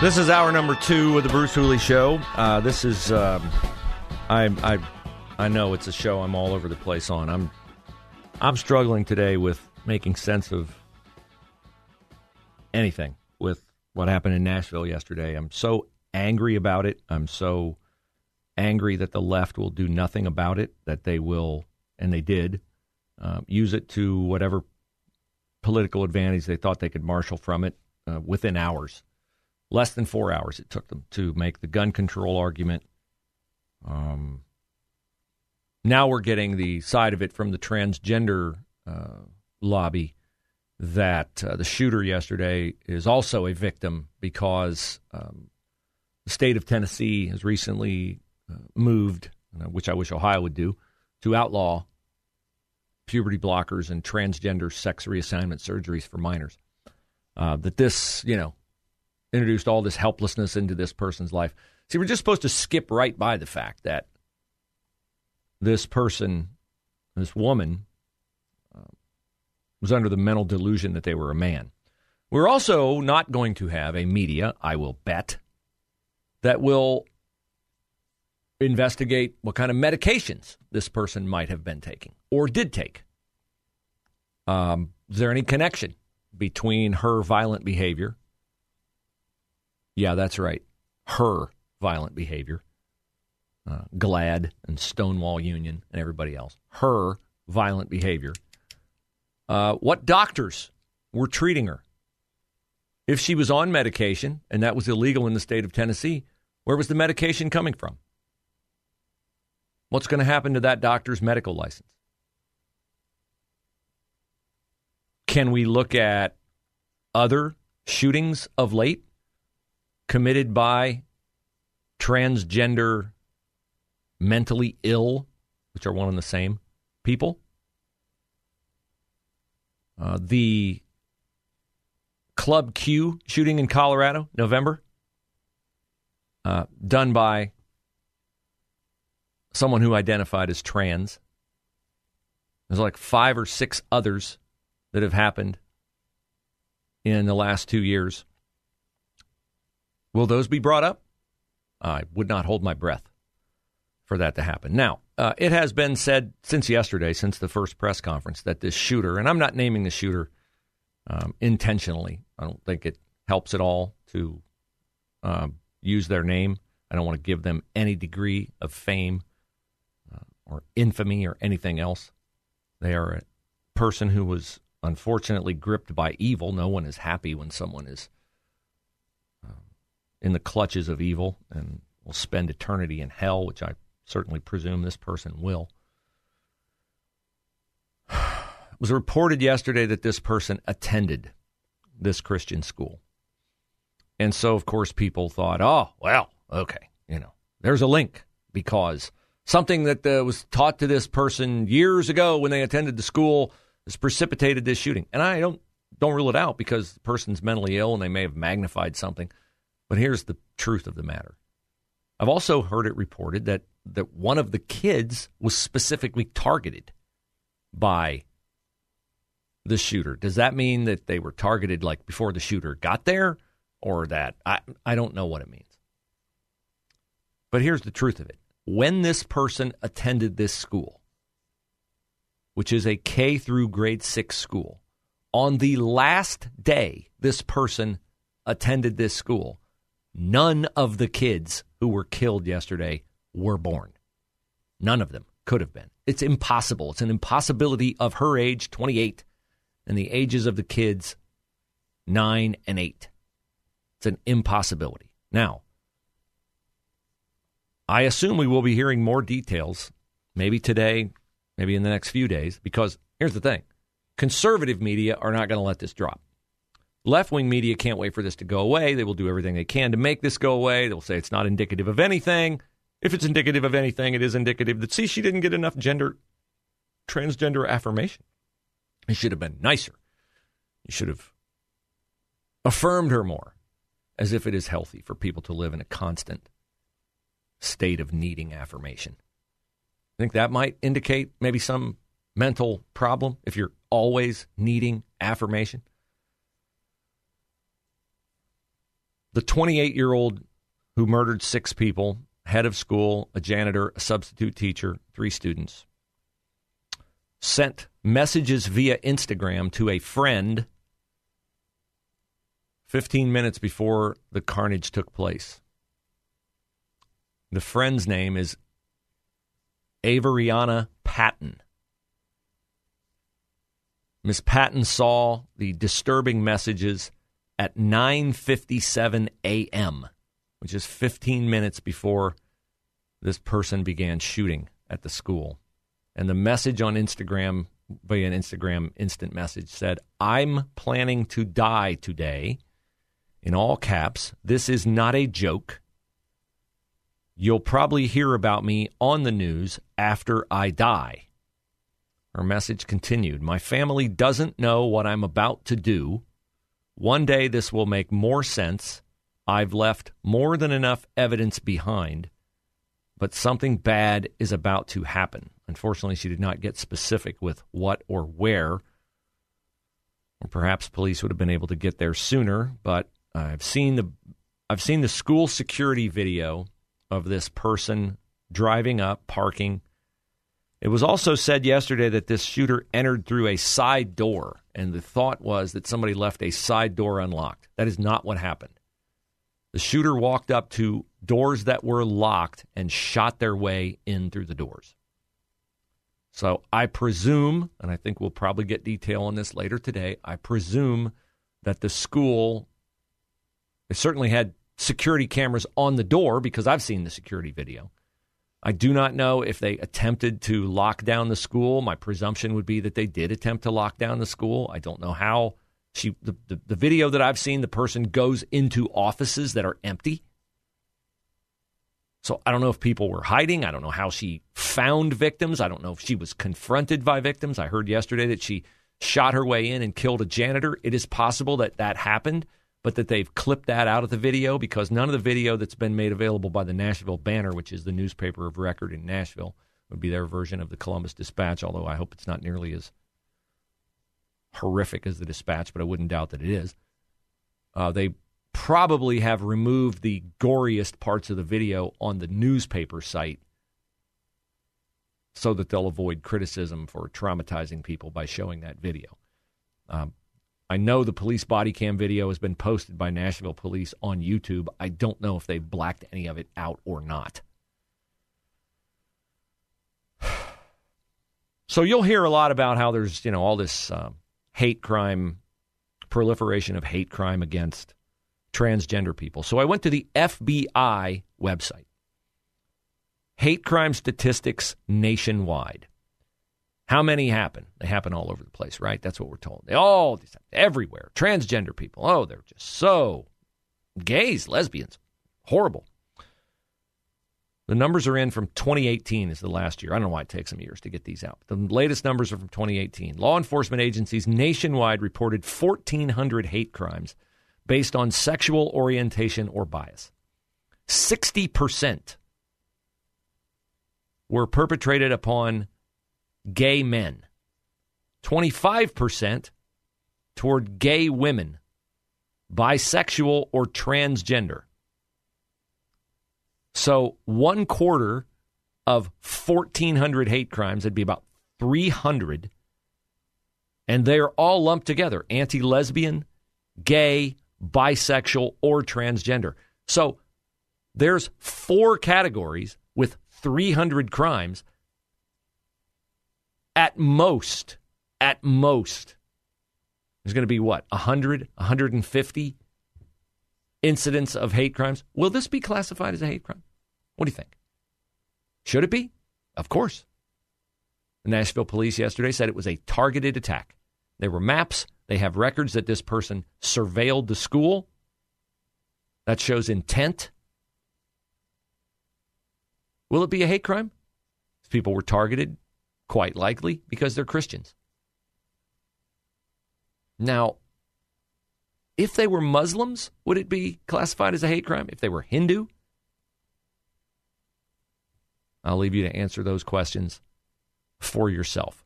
This is hour number two of the Bruce Hooley Show. Uh, this is, um, I, I, I know it's a show I'm all over the place on. I'm, I'm struggling today with making sense of anything with what happened in Nashville yesterday. I'm so angry about it. I'm so angry that the left will do nothing about it. That they will, and they did, um, use it to whatever political advantage they thought they could marshal from it uh, within hours less than four hours it took them to make the gun control argument. Um, now we're getting the side of it from the transgender uh, lobby that uh, the shooter yesterday is also a victim because um, the state of Tennessee has recently uh, moved, uh, which I wish Ohio would do, to outlaw puberty blockers and transgender sex reassignment surgeries for minors. Uh, that this, you know, introduced all this helplessness into this person's life. See, we're just supposed to skip right by the fact that this person, this woman, uh, was under the mental delusion that they were a man. We're also not going to have a media, I will bet, that will investigate what kind of medications this person might have been taking or did take. Um, is there any connection between her violent behavior yeah, that's right. Her violent behavior. Uh, GLAAD and Stonewall Union and everybody else. Her violent behavior. Uh, what doctors were treating her? If she was on medication and that was illegal in the state of Tennessee, where was the medication coming from? What's going to happen to that doctor's medical license? Can we look at other shootings of late? Committed by transgender, mentally ill, which are one and the same people. Uh, the Club Q shooting in Colorado, November, uh, done by someone who identified as trans. There's like five or six others that have happened in the last two years. Will those be brought up? I would not hold my breath for that to happen. Now, uh, it has been said since yesterday, since the first press conference, that this shooter, and I'm not naming the shooter um, intentionally, I don't think it helps at all to uh, use their name. I don't want to give them any degree of fame uh, or infamy or anything else. They are a person who was unfortunately gripped by evil. No one is happy when someone is in the clutches of evil and will spend eternity in hell, which I certainly presume this person will. It was reported yesterday that this person attended this Christian school. And so, of course, people thought, oh, well, okay, you know, there's a link because something that uh, was taught to this person years ago when they attended the school has precipitated this shooting. And I don't don't rule it out because the person's mentally ill and they may have magnified something. But here's the truth of the matter. I've also heard it reported that, that one of the kids was specifically targeted by the shooter. Does that mean that they were targeted like before the shooter got there or that? I, I don't know what it means. But here's the truth of it. When this person attended this school, which is a K through grade 6 school, on the last day this person attended this school, None of the kids who were killed yesterday were born. None of them could have been. It's impossible. It's an impossibility of her age, 28, and the ages of the kids, 9 and 8. It's an impossibility. Now, I assume we will be hearing more details, maybe today, maybe in the next few days, because here's the thing conservative media are not going to let this drop. Left wing media can't wait for this to go away. They will do everything they can to make this go away. They'll say it's not indicative of anything. If it's indicative of anything, it is indicative that, see, she didn't get enough gender, transgender affirmation. It should have been nicer. You should have affirmed her more, as if it is healthy for people to live in a constant state of needing affirmation. I think that might indicate maybe some mental problem if you're always needing affirmation. The 28 year old who murdered six people, head of school, a janitor, a substitute teacher, three students, sent messages via Instagram to a friend 15 minutes before the carnage took place. The friend's name is Averianna Patton. Miss Patton saw the disturbing messages at 9:57 a.m., which is 15 minutes before this person began shooting at the school. And the message on Instagram via an Instagram instant message said, "I'm planning to die today." In all caps, this is not a joke. You'll probably hear about me on the news after I die. Her message continued My family doesn't know what I'm about to do. One day this will make more sense. I've left more than enough evidence behind, but something bad is about to happen. Unfortunately, she did not get specific with what or where. Or perhaps police would have been able to get there sooner, but I've seen the I've seen the school security video of this person driving up, parking. It was also said yesterday that this shooter entered through a side door, and the thought was that somebody left a side door unlocked. That is not what happened. The shooter walked up to doors that were locked and shot their way in through the doors. So I presume, and I think we'll probably get detail on this later today, I presume that the school they certainly had security cameras on the door because I've seen the security video. I do not know if they attempted to lock down the school. My presumption would be that they did attempt to lock down the school. I don't know how. She the, the, the video that I've seen, the person goes into offices that are empty. So I don't know if people were hiding. I don't know how she found victims. I don't know if she was confronted by victims. I heard yesterday that she shot her way in and killed a janitor. It is possible that that happened but that they've clipped that out of the video because none of the video that's been made available by the Nashville Banner, which is the newspaper of record in Nashville, would be their version of the Columbus Dispatch, although I hope it's not nearly as horrific as the Dispatch, but I wouldn't doubt that it is. Uh, they probably have removed the goriest parts of the video on the newspaper site so that they'll avoid criticism for traumatizing people by showing that video. Um, I know the police body cam video has been posted by Nashville police on YouTube. I don't know if they've blacked any of it out or not. So you'll hear a lot about how there's, you know, all this uh, hate crime, proliferation of hate crime against transgender people. So I went to the FBI website. Hate crime statistics nationwide. How many happen? They happen all over the place, right? That's what we're told. They all everywhere. Transgender people. Oh, they're just so gays, lesbians. Horrible. The numbers are in from 2018 is the last year. I don't know why it takes some years to get these out. The latest numbers are from 2018. Law enforcement agencies nationwide reported 1,400 hate crimes based on sexual orientation or bias. 60% were perpetrated upon gay men, 25% toward gay women, bisexual, or transgender. So one quarter of 1,400 hate crimes, that'd be about 300, and they're all lumped together anti lesbian, gay, bisexual, or transgender. So there's four categories with 300 crimes at most, at most, there's going to be what, 100, 150 incidents of hate crimes? Will this be classified as a hate crime? What do you think? Should it be? Of course. The Nashville police yesterday said it was a targeted attack. There were maps. They have records that this person surveilled the school. That shows intent. Will it be a hate crime? If people were targeted, quite likely, because they're Christians. Now, if they were Muslims, would it be classified as a hate crime? If they were Hindu? I'll leave you to answer those questions for yourself.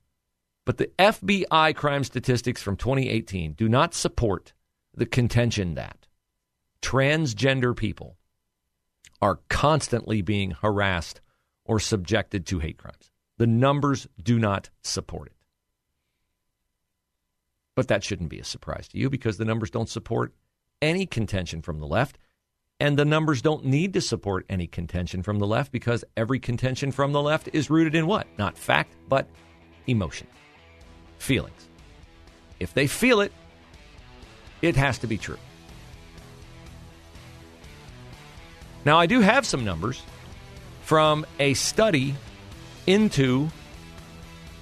But the FBI crime statistics from 2018 do not support the contention that transgender people are constantly being harassed or subjected to hate crimes. The numbers do not support it. But that shouldn't be a surprise to you because the numbers don't support any contention from the left. And the numbers don't need to support any contention from the left because every contention from the left is rooted in what? Not fact, but emotion, feelings. If they feel it, it has to be true. Now, I do have some numbers from a study into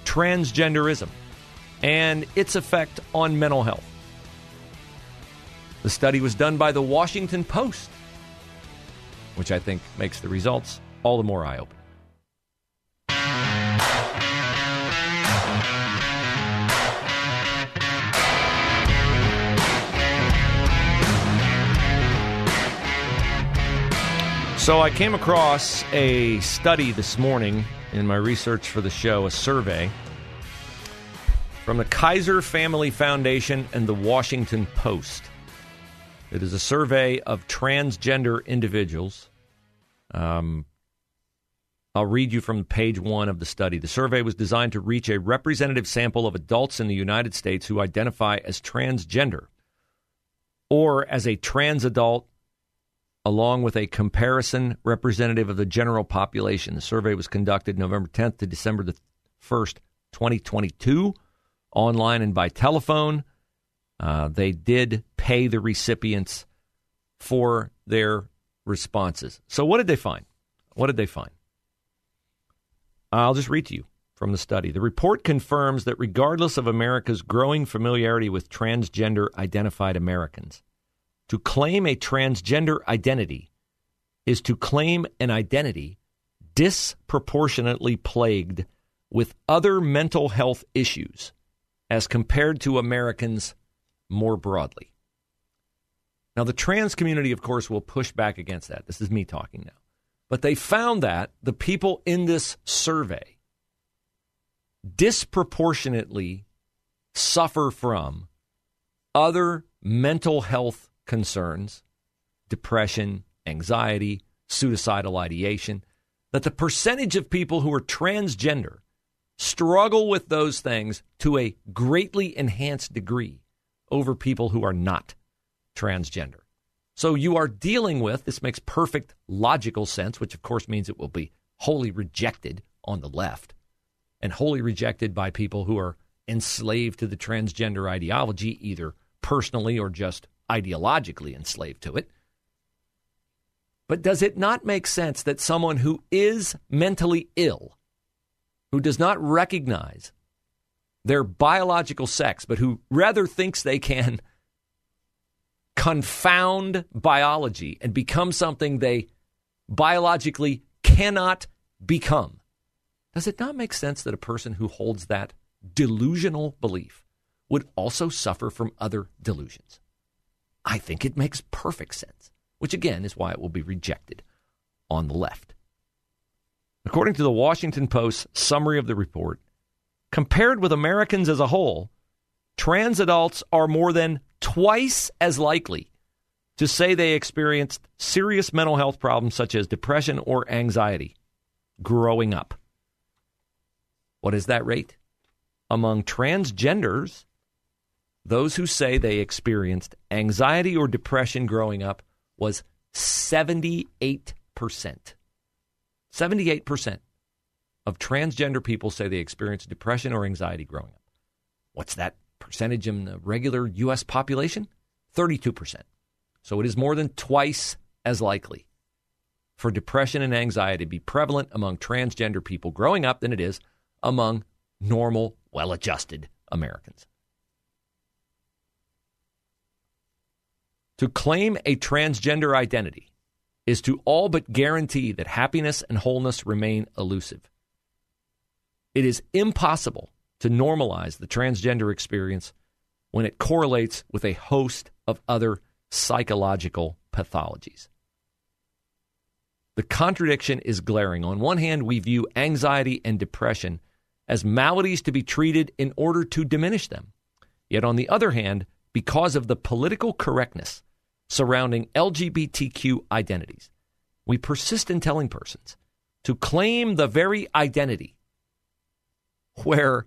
transgenderism and its effect on mental health. The study was done by the Washington Post, which I think makes the results all the more eye opening. So I came across a study this morning in my research for the show, a survey from the Kaiser Family Foundation and the Washington Post. It is a survey of transgender individuals. Um, I'll read you from page one of the study. The survey was designed to reach a representative sample of adults in the United States who identify as transgender or as a trans adult, along with a comparison representative of the general population. The survey was conducted November 10th to December the 1st, 2022, online and by telephone. Uh, they did pay the recipients for their responses. So, what did they find? What did they find? I'll just read to you from the study. The report confirms that regardless of America's growing familiarity with transgender identified Americans, to claim a transgender identity is to claim an identity disproportionately plagued with other mental health issues as compared to Americans more broadly. Now, the trans community, of course, will push back against that. This is me talking now. But they found that the people in this survey disproportionately suffer from other mental health concerns, depression, anxiety, suicidal ideation, that the percentage of people who are transgender struggle with those things to a greatly enhanced degree over people who are not transgender. So you are dealing with, this makes perfect logical sense, which of course means it will be wholly rejected on the left and wholly rejected by people who are enslaved to the transgender ideology, either personally or just ideologically enslaved to it. But does it not make sense that someone who is mentally ill, who does not recognize their biological sex, but who rather thinks they can confound biology and become something they biologically cannot become. Does it not make sense that a person who holds that delusional belief would also suffer from other delusions? I think it makes perfect sense, which again is why it will be rejected on the left. According to the Washington Post's summary of the report, compared with Americans as a whole, trans adults are more than twice as likely to say they experienced serious mental health problems such as depression or anxiety growing up. What is that rate? Among transgenders, those who say they experienced anxiety or depression growing up was 78%. 78% of transgender people say they experienced depression or anxiety growing up. What's that percentage in the regular U.S. population? 32%. So it is more than twice as likely for depression and anxiety to be prevalent among transgender people growing up than it is among normal, well adjusted Americans. To claim a transgender identity is to all but guarantee that happiness and wholeness remain elusive. It is impossible to normalize the transgender experience when it correlates with a host of other psychological pathologies. The contradiction is glaring. On one hand, we view anxiety and depression as maladies to be treated in order to diminish them. Yet on the other hand, because of the political correctness surrounding LGBTQ identities, we persist in telling persons to claim the very identity where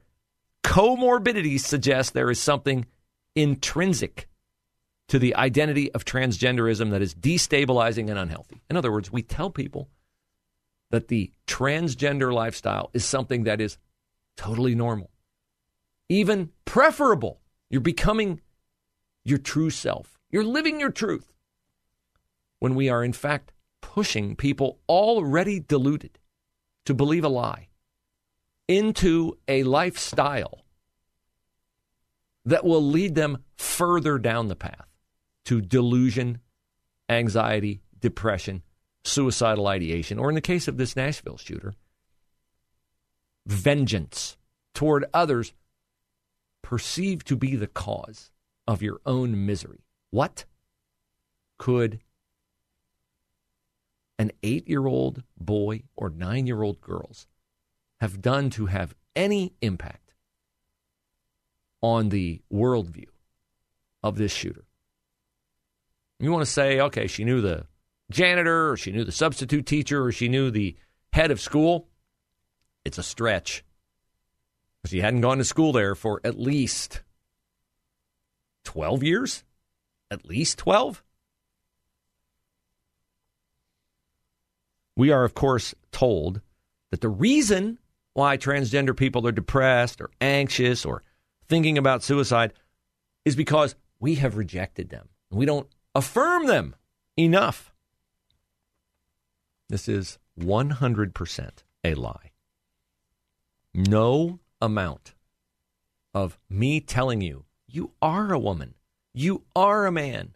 comorbidities suggest there is something intrinsic to the identity of transgenderism that is destabilizing and unhealthy. In other words, we tell people that the transgender lifestyle is something that is totally normal, even preferable. You're becoming your true self, you're living your truth. When we are, in fact, pushing people already deluded to believe a lie into a lifestyle that will lead them further down the path to delusion, anxiety, depression, suicidal ideation, or in the case of this Nashville shooter, vengeance toward others perceived to be the cause of your own misery. What could an eight year old boy or nine year old girls have done to have any impact on the worldview of this shooter? You want to say, okay, she knew the janitor, or she knew the substitute teacher, or she knew the head of school. It's a stretch. She hadn't gone to school there for at least 12 years? At least 12? We are, of course, told that the reason why transgender people are depressed or anxious or thinking about suicide is because we have rejected them. We don't affirm them enough. This is 100% a lie. No amount of me telling you, you are a woman, you are a man,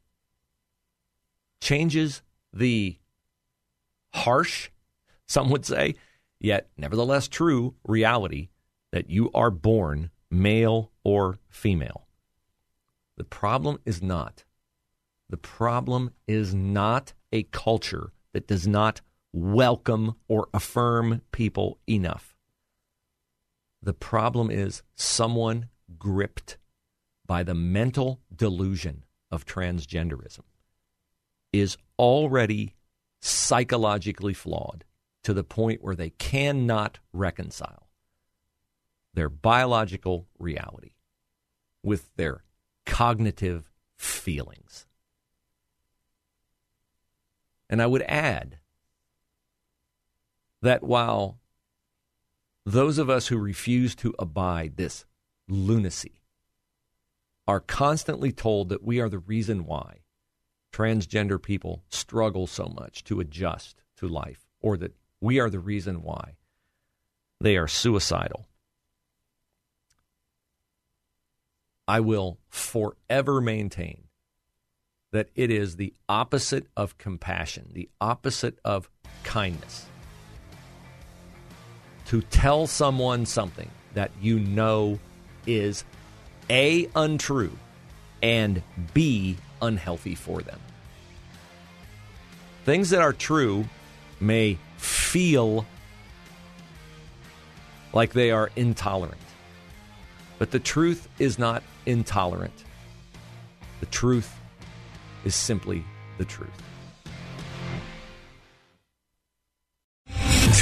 changes the harsh, some would say, yet nevertheless true reality that you are born male or female. The problem is not. The problem is not a culture that does not welcome or affirm people enough. The problem is someone gripped by the mental delusion of transgenderism is already psychologically flawed to the point where they cannot reconcile their biological reality with their cognitive feelings. And I would add that while those of us who refuse to abide this lunacy are constantly told that we are the reason why transgender people struggle so much to adjust to life, or that we are the reason why they are suicidal. I will forever maintain that it is the opposite of compassion, the opposite of kindness. To tell someone something that you know is A, untrue, and B, unhealthy for them. Things that are true may feel like they are intolerant, but the truth is not intolerant. The truth is simply the truth.